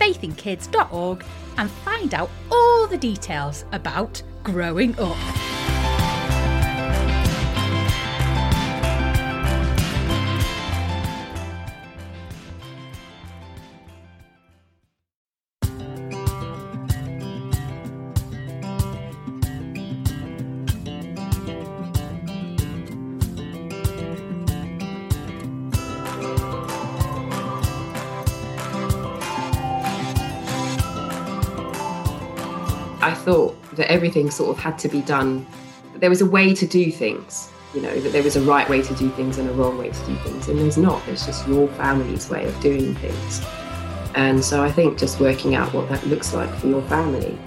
faithinkids.org and find out all the details about growing up. Thought that everything sort of had to be done. There was a way to do things, you know, that there was a right way to do things and a wrong way to do things. And there's not, there's just your family's way of doing things. And so I think just working out what that looks like for your family.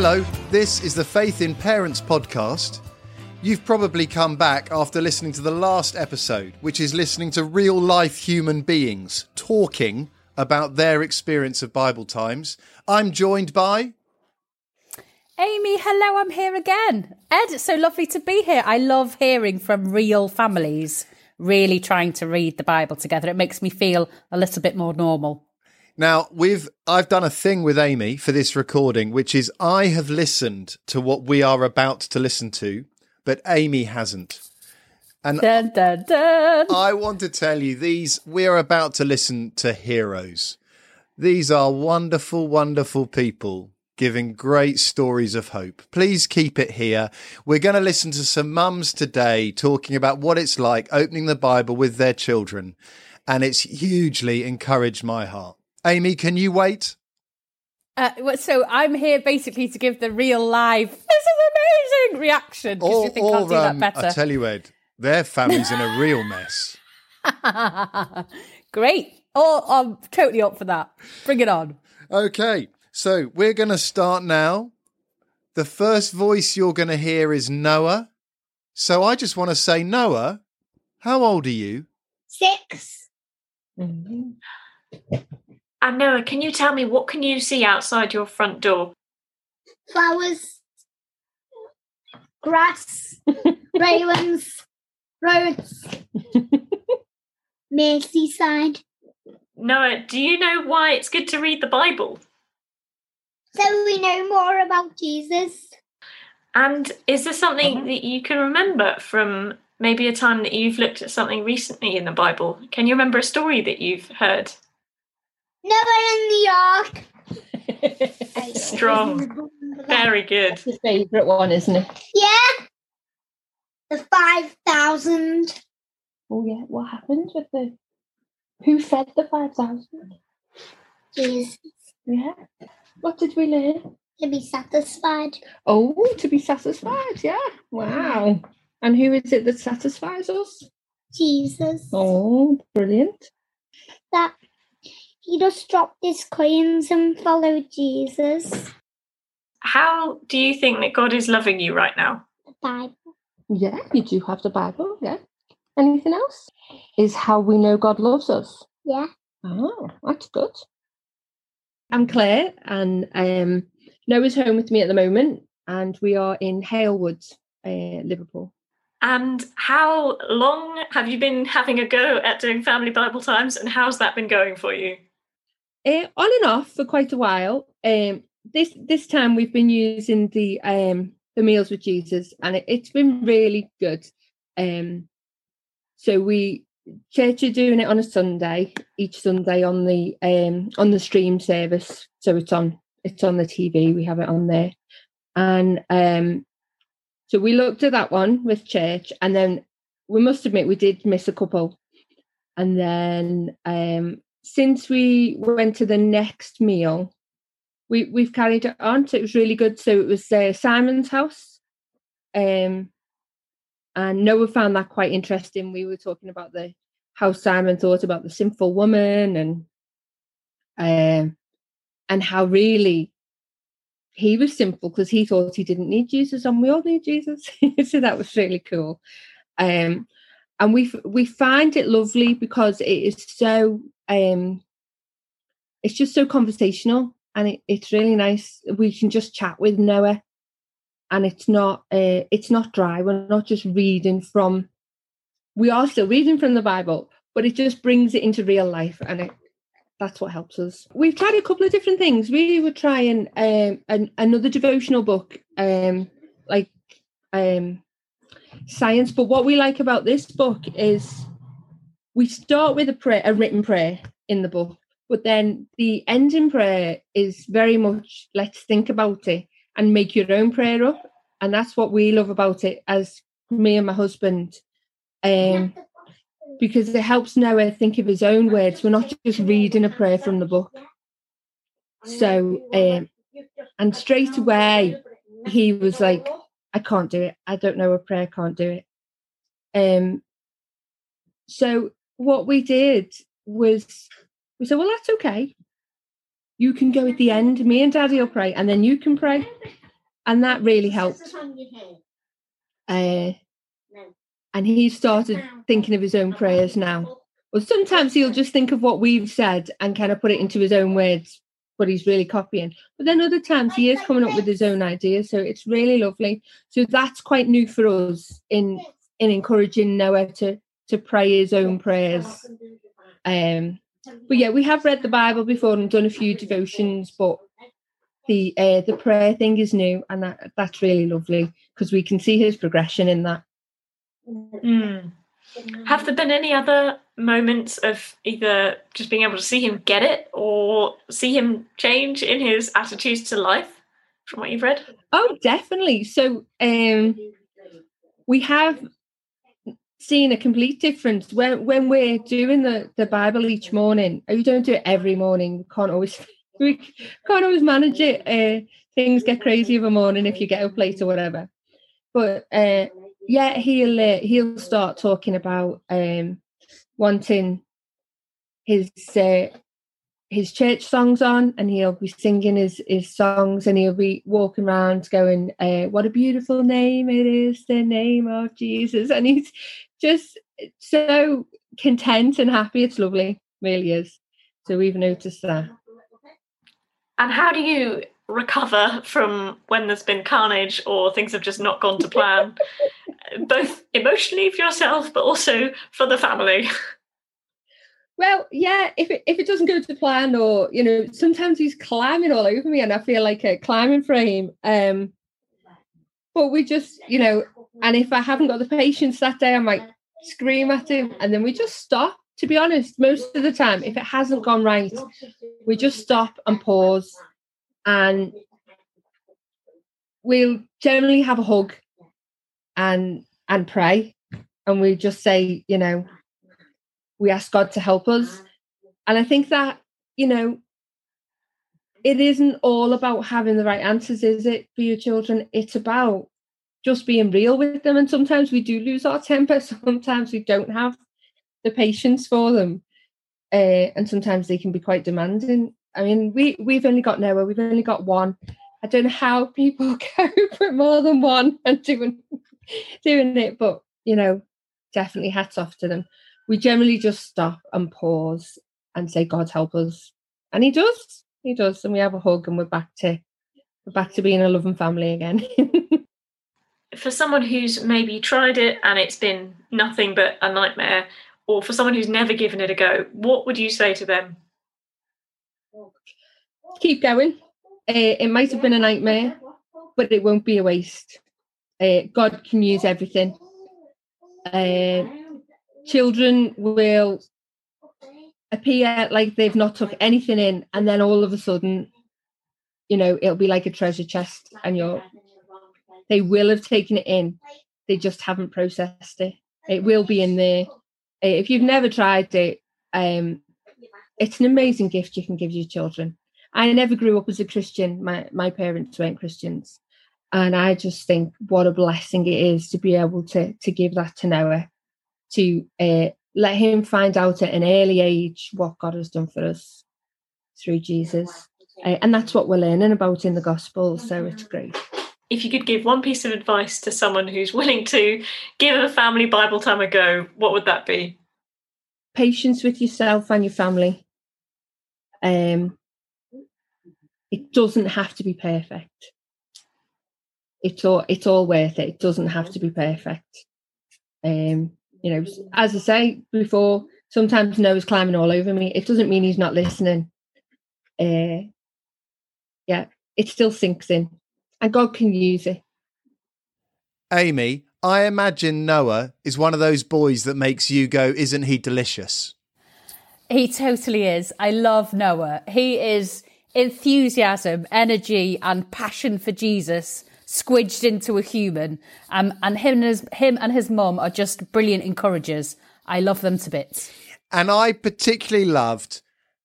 Hello, this is the Faith in Parents podcast. You've probably come back after listening to the last episode, which is listening to real life human beings talking about their experience of Bible times. I'm joined by. Amy, hello, I'm here again. Ed, it's so lovely to be here. I love hearing from real families really trying to read the Bible together. It makes me feel a little bit more normal. Now, we've I've done a thing with Amy for this recording, which is I have listened to what we are about to listen to, but Amy hasn't. And dun, dun, dun. I want to tell you these we are about to listen to heroes. These are wonderful, wonderful people giving great stories of hope. Please keep it here. We're going to listen to some mums today talking about what it's like opening the Bible with their children, and it's hugely encouraged my heart. Amy, can you wait? Uh, so I'm here basically to give the real live, this is amazing reaction because you think I'll do that um, better. I tell you, Ed, their family's in a real mess. Great. Oh, I'm totally up for that. Bring it on. Okay, so we're going to start now. The first voice you're going to hear is Noah. So I just want to say, Noah, how old are you? 6 Mm-hmm. And Noah, can you tell me what can you see outside your front door? flowers, grass, railings, roads, Merseyside. Noah, do you know why it's good to read the Bible? So we know more about Jesus. And is there something Uh-huh. that you can remember from maybe a time that you've looked at something recently in the Bible? Can you remember a story that you've heard? Noah in New York. Strong. Very good. That's his favourite one, isn't it? Yeah. The 5,000. Oh yeah. What happened with the? Who fed the five thousand? Jesus Yeah. What did we learn? to be satisfied. Oh, to be satisfied. Yeah. Wow. And who is it that satisfies us? Jesus. Oh, brilliant. That he just dropped his coins and followed Jesus. How do you think that God is loving you right now? The Bible. Yeah, you do have the Bible. Yeah. Anything else? Is how we know God loves us. Yeah. Oh, that's good. I'm Claire, and um, Noah's home with me at the moment, and we are in Halewood, uh, Liverpool. And how long have you been having a go at doing family Bible times, and how's that been going for you? Uh, on and off for quite a while. Um, this this time we've been using the um, the meals with Jesus, and it, it's been really good. Um, so we church are doing it on a Sunday, each Sunday on the um, on the stream service. So it's on it's on the TV. We have it on there, and um, so we looked at that one with church, and then we must admit we did miss a couple. And then um, since we went to the next meal, we we've carried it on. So it was really good. So it was uh, Simon's house, um, and Noah found that quite interesting. We were talking about the how Simon thought about the sinful woman and um, and how really he was simple because he thought he didn't need Jesus and we all need Jesus. so that was really cool. Um, and we we find it lovely because it is so um, it's just so conversational and it, it's really nice. We can just chat with Noah and it's not uh, it's not dry. We're not just reading from we are still reading from the Bible, but it just brings it into real life and it that's what helps us. We've tried a couple of different things. We were trying um, an, another devotional book, um, like um, science. But what we like about this book is we start with a prayer, a written prayer in the book, but then the ending prayer is very much let's think about it and make your own prayer up, and that's what we love about it. As me and my husband, um, because it helps Noah think of his own words. We're not just reading a prayer from the book. So, um, and straight away, he was like, I can't do it. I don't know a prayer, can't do it. Um, so, what we did was we said, Well, that's okay. You can go at the end. Me and daddy will pray, and then you can pray. And that really helped. Uh, and he started thinking of his own prayers now. Well, sometimes he'll just think of what we've said and kind of put it into his own words, but he's really copying. But then other times he is coming up with his own ideas, so it's really lovely. So that's quite new for us in in encouraging Noah to to pray his own prayers. Um, but yeah, we have read the Bible before and done a few devotions, but the uh, the prayer thing is new, and that that's really lovely because we can see his progression in that. Mm. Have there been any other moments of either just being able to see him get it or see him change in his attitudes to life from what you've read? Oh, definitely. So um, we have seen a complete difference when when we're doing the, the Bible each morning. We don't do it every morning. Can't always we can't always manage it. Uh, things get crazy of a morning if you get up late or whatever. But uh, yeah, he'll uh, he'll start talking about um, wanting his uh, his church songs on, and he'll be singing his his songs, and he'll be walking around going, uh, "What a beautiful name it is, the name of Jesus," and he's just so content and happy. It's lovely, really is. So we've noticed that. And how do you recover from when there's been carnage or things have just not gone to plan, both emotionally for yourself, but also for the family? Well, yeah, if it, if it doesn't go to plan, or you know, sometimes he's climbing all over me, and I feel like a climbing frame. Um, but we just, you know, and if I haven't got the patience that day, I might scream at him, and then we just stop. To be honest, most of the time, if it hasn't gone right, we just stop and pause and we'll generally have a hug and and pray and we just say you know we ask god to help us and i think that you know it isn't all about having the right answers is it for your children it's about just being real with them and sometimes we do lose our temper sometimes we don't have the patience for them uh, and sometimes they can be quite demanding I mean, we we've only got Noah. We've only got one. I don't know how people cope with more than one and doing doing it, but you know, definitely hats off to them. We generally just stop and pause and say, "God help us," and He does. He does, and we have a hug, and we're back to we're back to being a loving family again. for someone who's maybe tried it and it's been nothing but a nightmare, or for someone who's never given it a go, what would you say to them? Keep going. Uh, it might have been a nightmare, but it won't be a waste. Uh, God can use everything. Uh, children will appear like they've not took anything in, and then all of a sudden, you know, it'll be like a treasure chest, and you're they will have taken it in. They just haven't processed it. It will be in there. If you've never tried it, um, it's an amazing gift you can give your children. I never grew up as a Christian. My my parents weren't Christians, and I just think what a blessing it is to be able to to give that to Noah, to uh, let him find out at an early age what God has done for us through Jesus, uh, and that's what we're learning about in the gospel. So it's great if you could give one piece of advice to someone who's willing to give a family Bible time a go, what would that be? Patience with yourself and your family. Um, it doesn't have to be perfect. It's all it's all worth it. It doesn't have to be perfect. Um, you know, as I say before, sometimes Noah's climbing all over me. It doesn't mean he's not listening. Uh, yeah, it still sinks in and God can use it. Amy, I imagine Noah is one of those boys that makes you go, Isn't he delicious? He totally is. I love Noah. He is enthusiasm, energy, and passion for Jesus squidged into a human. Um, and him and his, him and his mum are just brilliant encouragers. I love them to bits. And I particularly loved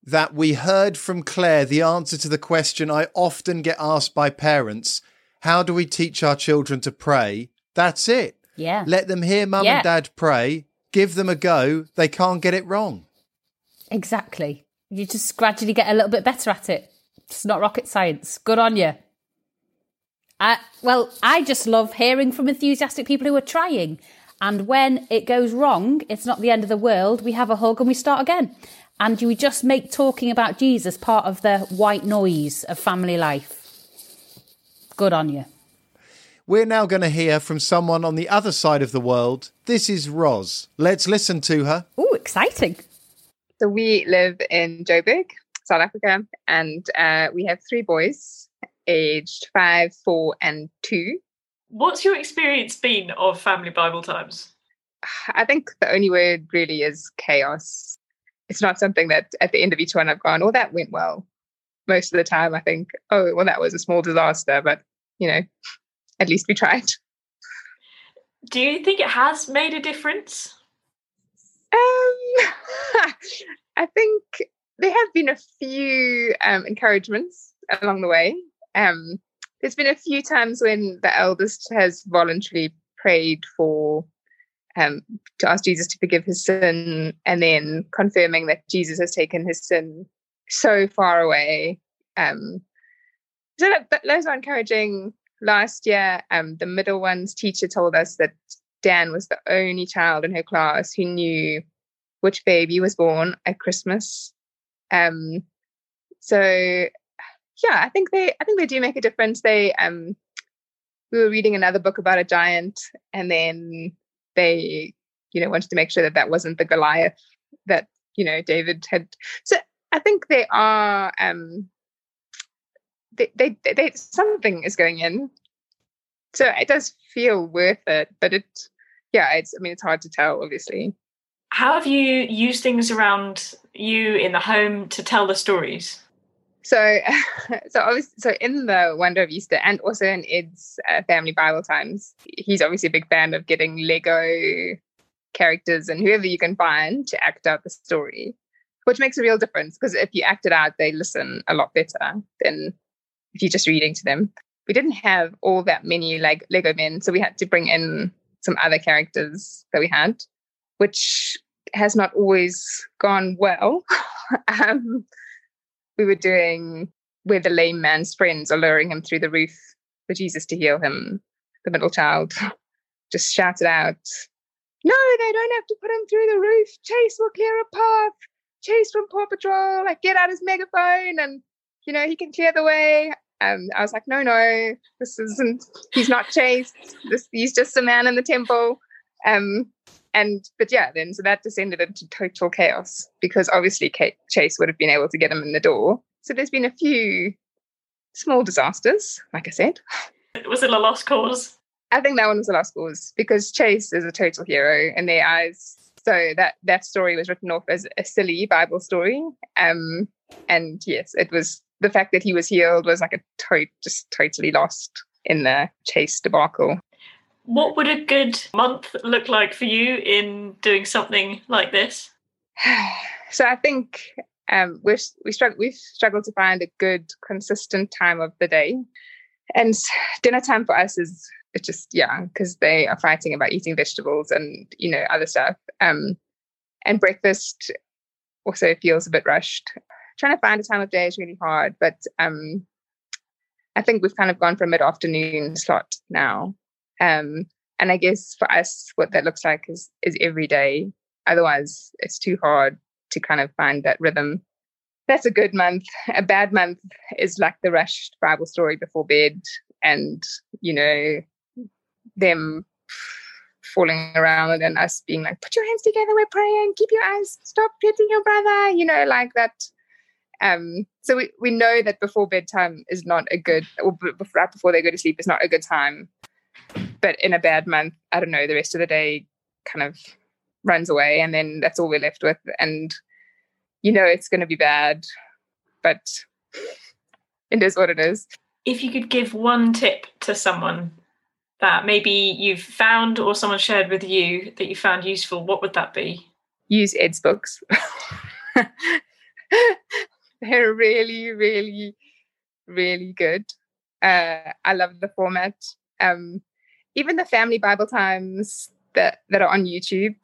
that we heard from Claire the answer to the question I often get asked by parents how do we teach our children to pray? That's it. Yeah. Let them hear mum yeah. and dad pray, give them a go. They can't get it wrong. Exactly. You just gradually get a little bit better at it. It's not rocket science. Good on you. I, well, I just love hearing from enthusiastic people who are trying. And when it goes wrong, it's not the end of the world. We have a hug and we start again and you just make talking about Jesus part of the white noise of family life. Good on you. We're now going to hear from someone on the other side of the world. This is Roz. Let's listen to her. Oh, exciting. So we live in Joburg, South Africa, and uh, we have three boys aged five, four, and two. What's your experience been of family Bible times? I think the only word really is chaos it's not something that at the end of each one I've gone, oh, that went well. Most of the time I think, oh, well, that was a small disaster, but you know, at least we tried. Do you think it has made a difference? Um, I think there have been a few um, encouragements along the way. Um, there's been a few times when the eldest has voluntarily prayed for um, to ask Jesus to forgive his sin and then confirming that Jesus has taken his sin so far away. Um, so that, those are encouraging. Last year, um, the middle one's teacher told us that Dan was the only child in her class who knew which baby was born at Christmas. Um, so yeah, I think they I think they do make a difference. They um we were reading another book about a giant and then they you know wanted to make sure that that wasn't the Goliath that you know David had. So I think they are um, they, they they something is going in. So it does feel worth it, but it yeah, it's I mean it's hard to tell obviously. How have you used things around you in the home to tell the stories? So, so obviously, so in the Wonder of Easter, and also in Ed's uh, family Bible times, he's obviously a big fan of getting Lego characters and whoever you can find to act out the story, which makes a real difference because if you act it out, they listen a lot better than if you're just reading to them. We didn't have all that many like Lego men, so we had to bring in some other characters that we had, which has not always gone well. um, we were doing with the lame man's friends are luring him through the roof for Jesus to heal him. The middle child just shouted out, No, they don't have to put him through the roof. Chase will clear a path. Chase from Paw Patrol, like get out his megaphone and you know, he can clear the way. Um, I was like, no, no, this isn't. He's not chased. This he's just a man in the temple. Um, and but yeah, then so that descended into total chaos because obviously Kate Chase would have been able to get him in the door. So there's been a few small disasters, like I said. Was it a lost cause? I think that one was a lost cause because Chase is a total hero in their eyes. So that that story was written off as a silly Bible story. Um, and yes, it was the fact that he was healed was like a to- just totally lost in the Chase debacle. What would a good month look like for you in doing something like this? so I think um, we're, we struggle we've struggled to find a good consistent time of the day, and dinner time for us is it's just yeah because they are fighting about eating vegetables and you know other stuff. Um, and breakfast also feels a bit rushed. Trying to find a time of day is really hard, but um, I think we've kind of gone for a mid afternoon slot now. Um, and I guess for us, what that looks like is is every day. Otherwise, it's too hard to kind of find that rhythm. That's a good month. A bad month is like the rushed Bible story before bed, and you know, them falling around and us being like, "Put your hands together, we're praying. Keep your eyes, stop hitting your brother." You know, like that. Um, so we, we know that before bedtime is not a good, or right before they go to sleep is not a good time but in a bad month, I don't know, the rest of the day kind of runs away and then that's all we're left with. And you know it's gonna be bad, but it is what it is. If you could give one tip to someone that maybe you've found or someone shared with you that you found useful, what would that be? Use Ed's books. They're really, really, really good. Uh, I love the format. Um, even the family Bible times that that are on YouTube.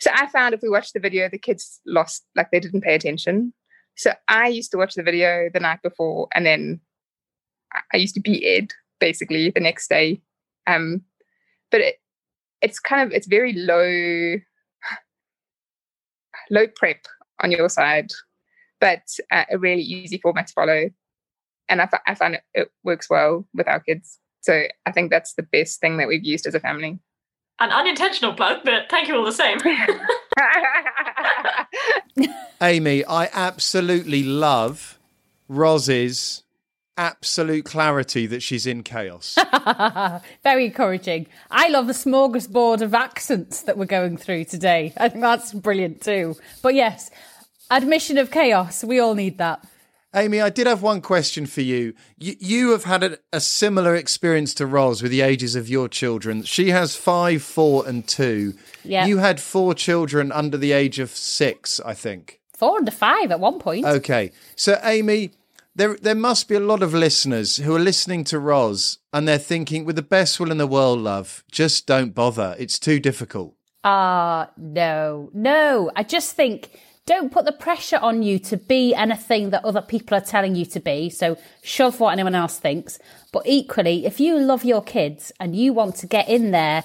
So I found if we watched the video, the kids lost, like they didn't pay attention. So I used to watch the video the night before, and then I used to be Ed basically the next day. Um, but it, it's kind of it's very low low prep on your side, but uh, a really easy format to follow. And I, I find it, it works well with our kids. So I think that's the best thing that we've used as a family. An unintentional plug, but thank you all the same. Amy, I absolutely love Roz's absolute clarity that she's in chaos. Very encouraging. I love the smorgasbord of accents that we're going through today. I think that's brilliant too. But yes, admission of chaos. We all need that. Amy, I did have one question for you. You, you have had a, a, similar experience to Roz with the ages of your children. She has five, four, and two. Yeah. You had four children under the age of six, I think. Four under five at one point. Okay. So, Amy, there, there must be a lot of listeners who are listening to Roz and they're thinking, with the best will in the world, love, just don't bother. It's too difficult. Ah, uh, no, no. I just think don't put the pressure on you to be anything that other people are telling you to be. So shove what anyone else thinks. But equally, if you love your kids and you want to get in there,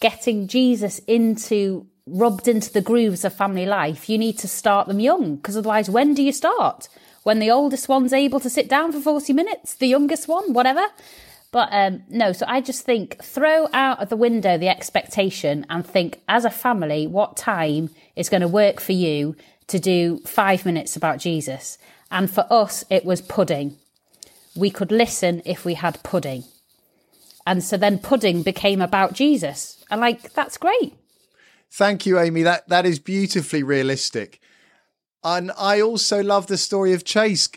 getting Jesus into rubbed into the grooves of family life, you need to start them young. Because otherwise, when do you start? When the oldest one's able to sit down for 40 minutes, the youngest one, whatever. But um, no, so I just think throw out of the window the expectation and think as a family, what time is going to work for you to do five minutes about Jesus. And for us, it was pudding. We could listen if we had pudding. And so then pudding became about Jesus. And like, that's great. Thank you, Amy. That that is beautifully realistic. And I also love the story of Chase.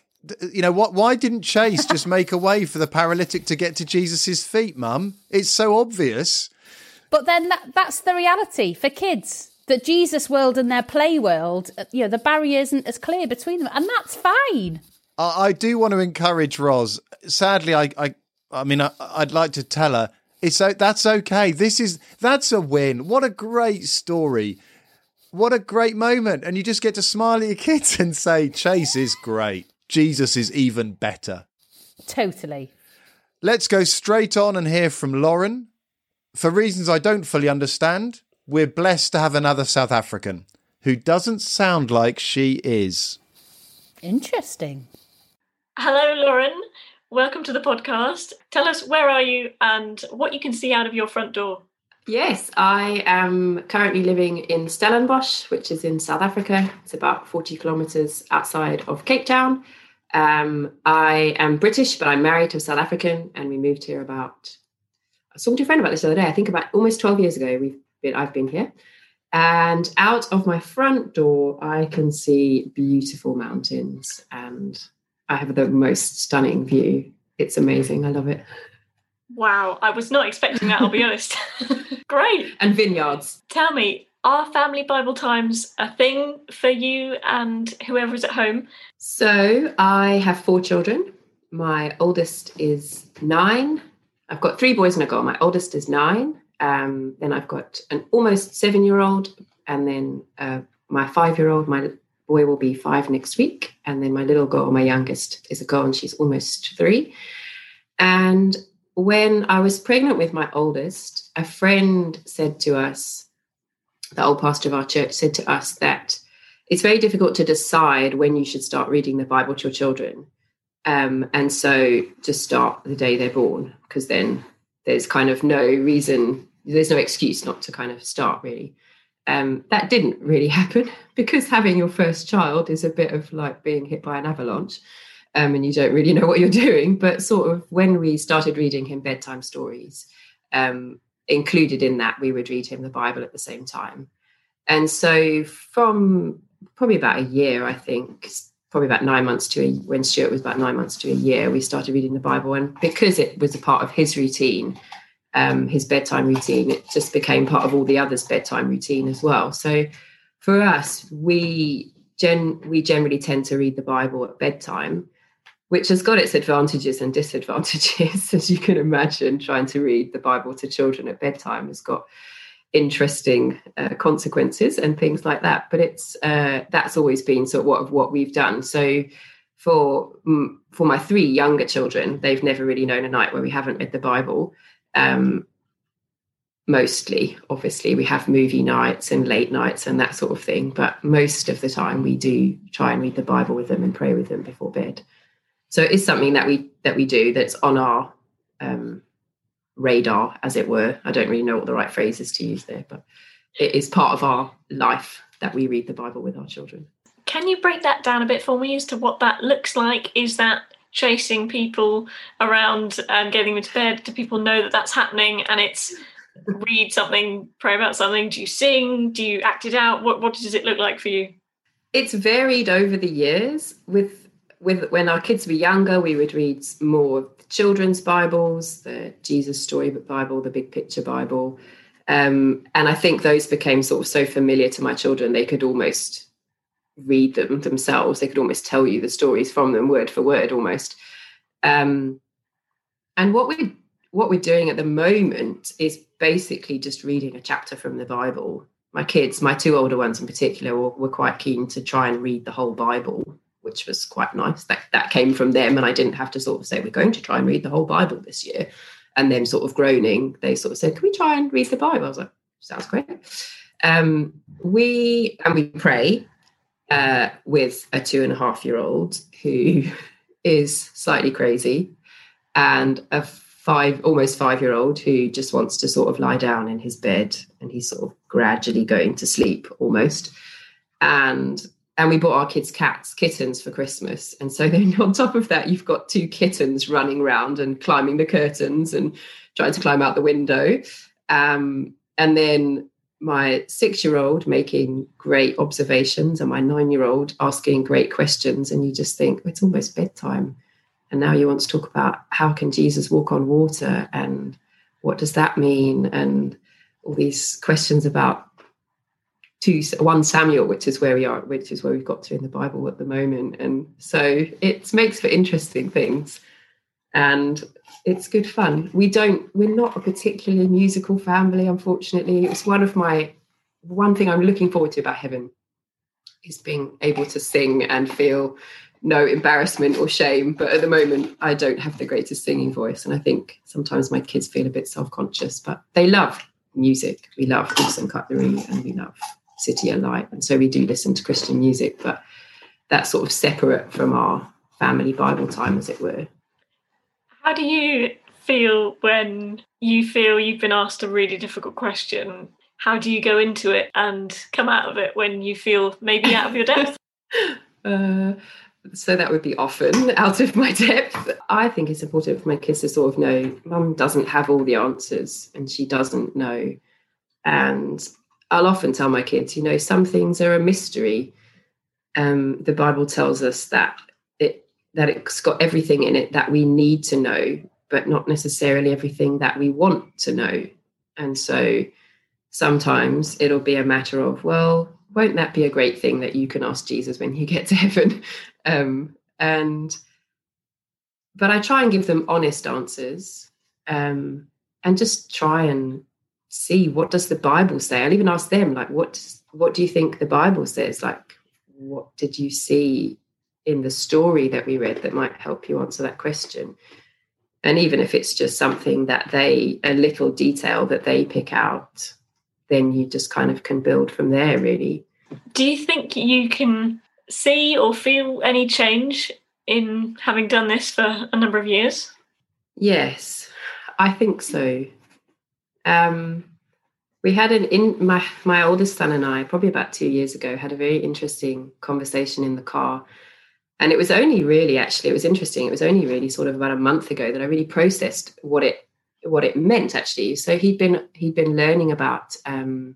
You know what? Why didn't Chase just make a way for the paralytic to get to Jesus's feet, Mum? It's so obvious. But then that, that's the reality for kids that Jesus world and their play world, uh, you know, the barrier isn't as clear between them, and that's fine. I, I do want to encourage Roz. Sadly, I, I, I mean, I, would like to tell her it's that's okay. This is that's a win. What a great story. What a great moment. And you just get to smile at your kids and say, Chase is great. Jesus is even better. Totally. Let's go straight on and hear from Lauren. For reasons I don't fully understand, we're blessed to have another South African who doesn't sound like she is. Interesting. Hello, Lauren. welcome to the podcast. Tell us where are you and what you can see out of your front door. Yes, I am currently living in Stellenbosch, which is in South Africa. It's about 40 kilometers outside of Cape Town. Um, I am British, but I'm married to a South African, and we moved here about. I was talking to a friend about this the other day. I think about almost 12 years ago. We've been. I've been here, and out of my front door, I can see beautiful mountains, and I have the most stunning view. It's amazing. I love it. Wow, I was not expecting that, I'll be honest. Great. And vineyards. Tell me, are family Bible times a thing for you and whoever is at home? So I have four children. My oldest is nine. I've got three boys and a girl. My oldest is nine. Um, then I've got an almost seven year old, and then uh, my five year old. My boy will be five next week. And then my little girl, my youngest, is a girl, and she's almost three. And when I was pregnant with my oldest, a friend said to us, the old pastor of our church said to us that it's very difficult to decide when you should start reading the Bible to your children. Um, and so just start the day they're born, because then there's kind of no reason, there's no excuse not to kind of start really. Um, that didn't really happen because having your first child is a bit of like being hit by an avalanche um, and you don't really know what you're doing. But sort of when we started reading him bedtime stories, um, included in that, we would read him the Bible at the same time. And so from probably about a year, I think, probably about nine months to a, when Stuart was about nine months to a year, we started reading the Bible. And because it was a part of his routine, um, his bedtime routine, it just became part of all the others' bedtime routine as well. So for us, we gen we generally tend to read the Bible at bedtime which has got its advantages and disadvantages, as you can imagine. Trying to read the Bible to children at bedtime has got interesting uh, consequences and things like that. But it's uh, that's always been sort of what, what we've done. So for for my three younger children, they've never really known a night where we haven't read the Bible. Um, mostly, obviously, we have movie nights and late nights and that sort of thing. But most of the time, we do try and read the Bible with them and pray with them before bed. So it is something that we that we do that's on our um, radar as it were. I don't really know what the right phrase is to use there but it is part of our life that we read the bible with our children. Can you break that down a bit for me as to what that looks like? Is that chasing people around and getting them to bed do people know that that's happening? And it's read something pray about something do you sing? Do you act it out? What, what does it look like for you? It's varied over the years. With with when our kids were younger, we would read more of the children's Bibles, the Jesus Storybook Bible, the Big Picture Bible. Um, and I think those became sort of so familiar to my children, they could almost read them themselves. They could almost tell you the stories from them word for word almost. Um, and what we what we're doing at the moment is basically just reading a chapter from the Bible. My kids, my two older ones in particular, were, were quite keen to try and read the whole Bible which was quite nice. That that came from them, and I didn't have to sort of say we're going to try and read the whole Bible this year. And then sort of groaning, they sort of said, "Can we try and read the Bible?" I was like, "Sounds great." Um, we and we pray uh, with a two and a half year old who is slightly crazy, and a five almost five year old who just wants to sort of lie down in his bed and he's sort of gradually going to sleep almost. And and we bought our kids cats kittens for christmas. And so then on top of that you've got two kittens running around and climbing the curtains and trying to climb out the window. Um, and then my six year old making great observations and my nine year old asking great questions and you just think it's almost bedtime. And now you want to talk about how can jesus walk on water and what does that mean? And all these questions about two one Samuel, which is where we are, which is where we've got to in the Bible at the moment, and so it makes for interesting things, and it's good fun. We don't, we're not a particularly musical family, unfortunately. It's one of my one thing I'm looking forward to about heaven is being able to sing and feel no embarrassment or shame. But at the moment, I don't have the greatest singing voice, and I think sometimes my kids feel a bit self-conscious, but they love music. We love Gibson cutlery, and we love City Alight. And so we do listen to Christian music, but that's sort of separate from our family Bible time, as it were. How do you feel when you feel you've been asked a really difficult question? How do you go into it and come out of it when you feel maybe out of your depth? Uh, so that would be often out of my depth. I think it's important for my kids to sort of know mum doesn't have all the answers and she doesn't know. And I'll often tell my kids, you know, some things are a mystery. Um, the Bible tells us that that it's got everything in it that we need to know, but not necessarily everything that we want to know. And so sometimes it'll be a matter of, well, won't that be a great thing that you can ask Jesus when you get to heaven? Um, and but I try and give them honest answers um, and just try and see what does the Bible say. I'll even ask them like, what what do you think the Bible says? Like, what did you see in the story that we read that might help you answer that question? And even if it's just something that they a little detail that they pick out, then you just kind of can build from there. Really. Do you think you can see or feel any change in having done this for a number of years? Yes, I think so. Um, we had an in my my oldest son and I probably about two years ago had a very interesting conversation in the car, and it was only really actually it was interesting. It was only really sort of about a month ago that I really processed what it what it meant actually. So he'd been he'd been learning about um,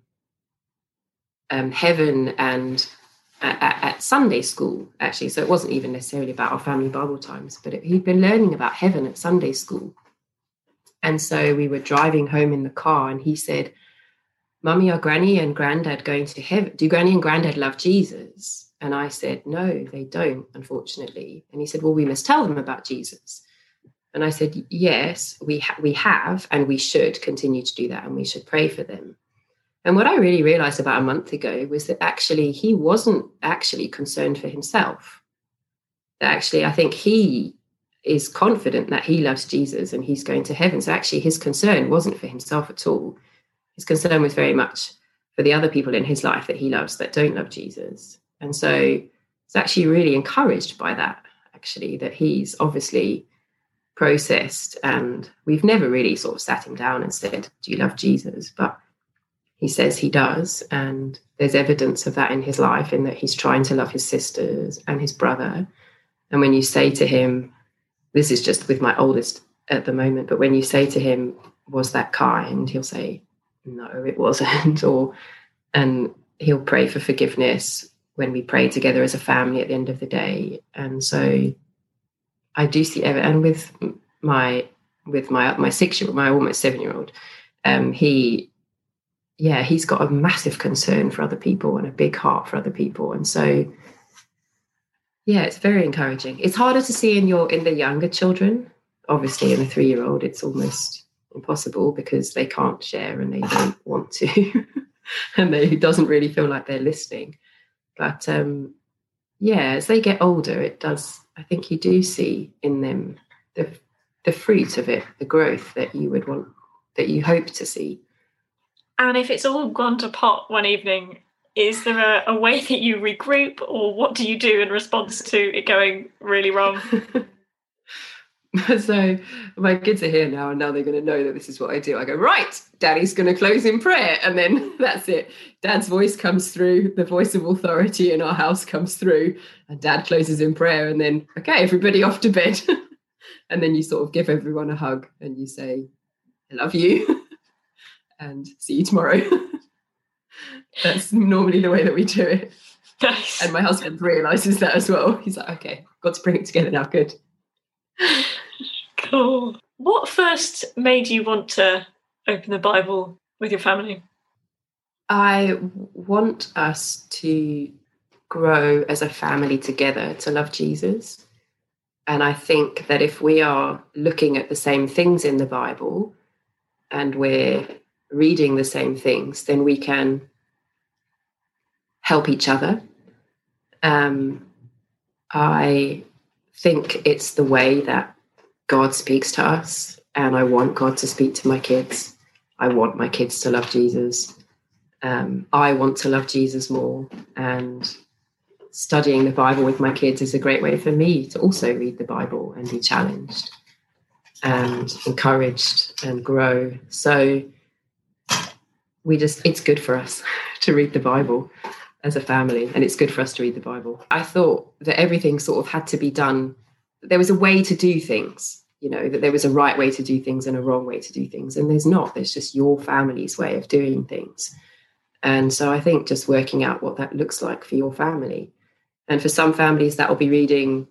um, heaven and at, at, Sunday school, actually. So it wasn't even necessarily about our family Bible times, but it, he'd been learning about heaven at Sunday school. And so we were driving home in the car, and he said, Mummy, are Granny and Granddad going to heaven? Do Granny and Granddad love Jesus? And I said, No, they don't, unfortunately. And he said, Well, we must tell them about Jesus. And I said, Yes, we, ha- we have, and we should continue to do that, and we should pray for them. And what I really realized about a month ago was that actually he wasn't actually concerned for himself. That actually, I think he is confident that he loves Jesus and he's going to heaven. So actually, his concern wasn't for himself at all. His concern was very much for the other people in his life that he loves that don't love Jesus. And so it's actually really encouraged by that, actually, that he's obviously processed and we've never really sort of sat him down and said, Do you love Jesus? But he says he does. And there's evidence of that in his life, in that he's trying to love his sisters and his brother. And when you say to him, this is just with my oldest at the moment, but when you say to him, was that kind? He'll say, no, it wasn't. or, and he'll pray for forgiveness when we pray together as a family at the end of the day. And so I do see, and with my, with my, my six year old, my almost seven year old, um, he yeah, he's got a massive concern for other people and a big heart for other people. And so, yeah, it's very encouraging. It's harder to see in your in the younger children. Obviously, in a three year old, it's almost impossible because they can't share and they don't want to, and they doesn't really feel like they're listening. But um, yeah, as they get older, it does. I think you do see in them the the fruit of it, the growth that you would want, that you hope to see. And if it's all gone to pot one evening, is there a, a, way that you regroup or what do you do in response to it going really wrong? so my kids are here now and now they're going to know that this is what I do. I go, right, daddy's going to close in prayer. And then that's it. Dad's voice comes through, the voice of authority in our house comes through, and dad closes in prayer. And then, okay, everybody off to bed. and then you sort of give everyone a hug and you say, I love you and see you tomorrow. That's normally the way that we do it. Nice. And my husband realizes that as well. He's like, okay, got to bring it together now. Good. Cool. What first made you want to open the Bible with your family? I want us to grow as a family together to love Jesus. And I think that if we are looking at the same things in the Bible and we're reading the same things, then we can help each other. Um, I think it's the way that God speaks to us, and I want God to speak to my kids. I want my kids to love Jesus. Um, I want to love Jesus more, and studying the Bible with my kids is a great way for me to also read the Bible and be challenged. and encouraged and grow. So we just, it's good for us to read the Bible as a family, and it's good for us to read the Bible. I thought that everything sort of had to be done, there was a way to do things, you know, that there was a right way to do things and a wrong way to do things. And there's not, there's just your family's way of doing things. And so I think just working out what that looks like for your family. And for some families, that will be reading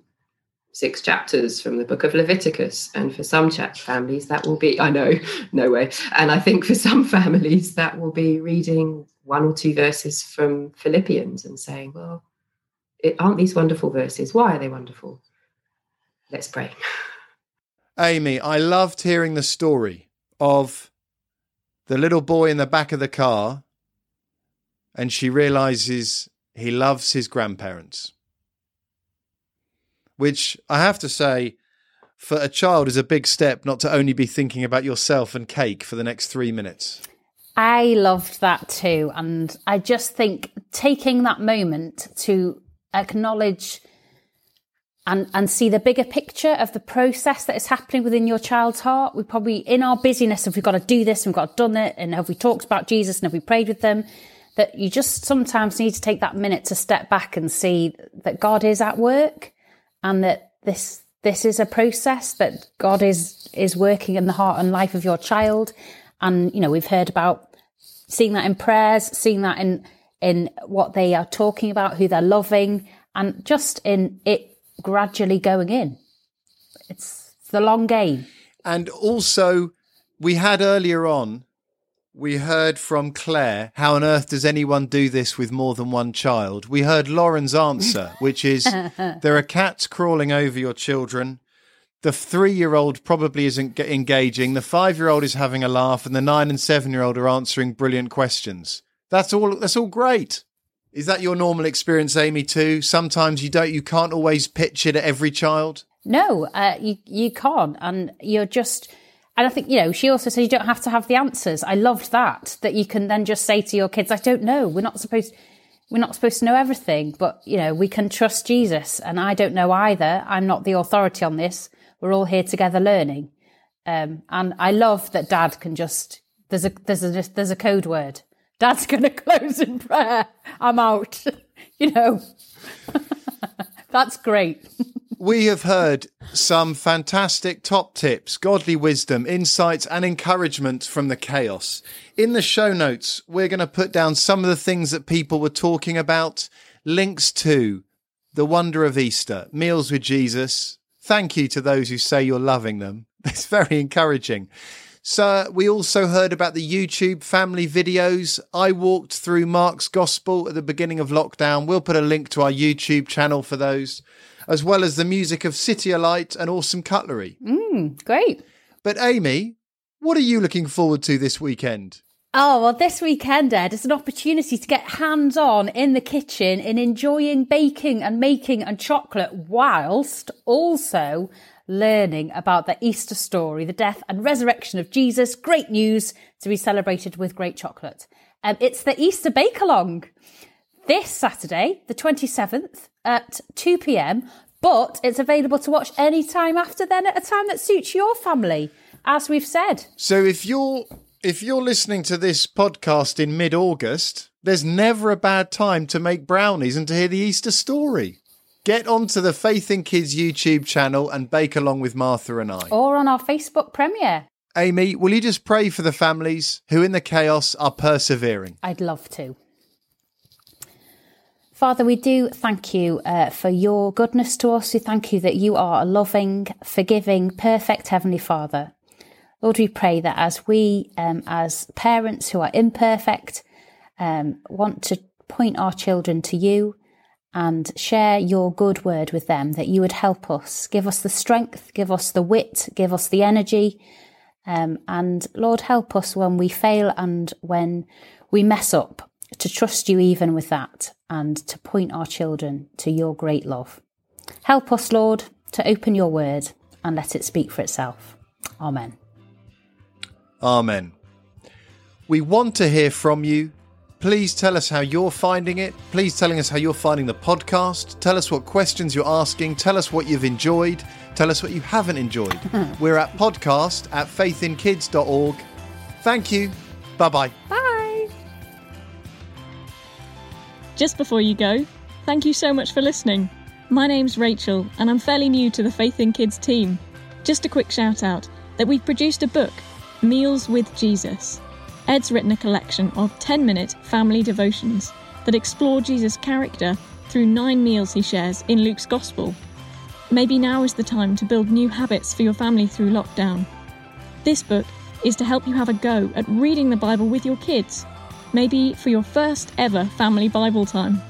six chapters from the book of Leviticus. And for some chat families, that will be, I know, no way. And I think for some families, that will be reading one or two verses from Philippians and saying, well, it, aren't these wonderful verses? Why are they wonderful? Let's pray. Amy, I loved hearing the story of the little boy in the back of the car and she realizes he loves his grandparents. Which I have to say, for a child, is a big step not to only be thinking about yourself and cake for the next three minutes. I loved that too. And I just think taking that moment to acknowledge and, and see the bigger picture of the process that is happening within your child's heart. We probably, in our busyness, if we've got to do this and we've got to done it, and have we talked about Jesus and have we prayed with them, that you just sometimes need to take that minute to step back and see that God is at work and that this this is a process that God is is working in the heart and life of your child. And you know, we've heard about seeing that in prayers, seeing that in in what they are talking about, who they're loving, and just in it gradually going in. It's the long game. And also, we had earlier on we heard from Claire, how on earth does anyone do this with more than one child? We heard Lauren's answer, which is there are cats crawling over your children. The three year old probably isn't engaging. The five year old is having a laugh, and the nine and seven year old are answering brilliant questions. That's all. That's all great. Is that your normal experience, Amy? Too. Sometimes you don't. You can't always pitch it at every child. No, uh, you you can't, and you're just and I think, you know, she also said you don't have to have the answers. I loved that, that you can then just say to your kids, I don't know. We're not supposed, we're not supposed to know everything, but, you know, we can trust Jesus. And I don't know either. I'm not the authority on this. We're all here together learning. Um, and I love that dad can just, there's a, there's a, there's a code word. Dad's going to close in prayer. I'm out. you know, that's great. we have heard some fantastic top tips, godly wisdom, insights, and encouragement from the chaos. In the show notes, we're going to put down some of the things that people were talking about, links to the wonder of Easter, meals with Jesus. Thank you to those who say you're loving them. It's very encouraging. So, we also heard about the YouTube family videos. I walked through Mark's Gospel at the beginning of lockdown. We'll put a link to our YouTube channel for those as well as the music of CityAlight and Awesome Cutlery. Mm, great. But Amy, what are you looking forward to this weekend? Oh, well, this weekend, Ed, is an opportunity to get hands on in the kitchen in enjoying baking and making and chocolate whilst also learning about the Easter story, the death and resurrection of Jesus. Great news to be celebrated with great chocolate. Um, it's the Easter Bake Along this Saturday, the 27th at 2 pm, but it's available to watch any time after then at a time that suits your family, as we've said. So if you're if you're listening to this podcast in mid-August, there's never a bad time to make brownies and to hear the Easter story. Get onto the Faith in Kids YouTube channel and bake along with Martha and I. Or on our Facebook premiere. Amy, will you just pray for the families who in the chaos are persevering? I'd love to. Father, we do thank you uh, for your goodness to us. We thank you that you are a loving, forgiving, perfect Heavenly Father. Lord, we pray that as we, um, as parents who are imperfect, um, want to point our children to you and share your good word with them, that you would help us, give us the strength, give us the wit, give us the energy. Um, and Lord, help us when we fail and when we mess up to trust you even with that and to point our children to your great love. Help us, Lord, to open your word and let it speak for itself. Amen. Amen. We want to hear from you. Please tell us how you're finding it. Please telling us how you're finding the podcast. Tell us what questions you're asking. Tell us what you've enjoyed. Tell us what you haven't enjoyed. We're at podcast at faithinkids.org. Thank you. Bye bye. Bye. Just before you go, thank you so much for listening. My name's Rachel, and I'm fairly new to the Faith in Kids team. Just a quick shout out that we've produced a book, Meals with Jesus. Ed's written a collection of 10 minute family devotions that explore Jesus' character through nine meals he shares in Luke's Gospel. Maybe now is the time to build new habits for your family through lockdown. This book is to help you have a go at reading the Bible with your kids, maybe for your first ever family Bible time.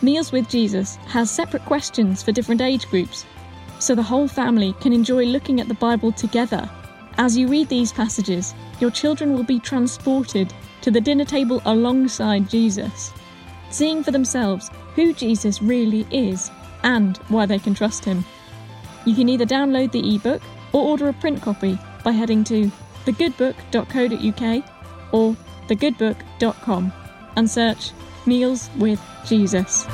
Meals with Jesus has separate questions for different age groups, so the whole family can enjoy looking at the Bible together. As you read these passages, your children will be transported to the dinner table alongside Jesus, seeing for themselves who Jesus really is and why they can trust him. You can either download the ebook or order a print copy by heading to thegoodbook.co.uk or thegoodbook.com and search Meals with Jesus.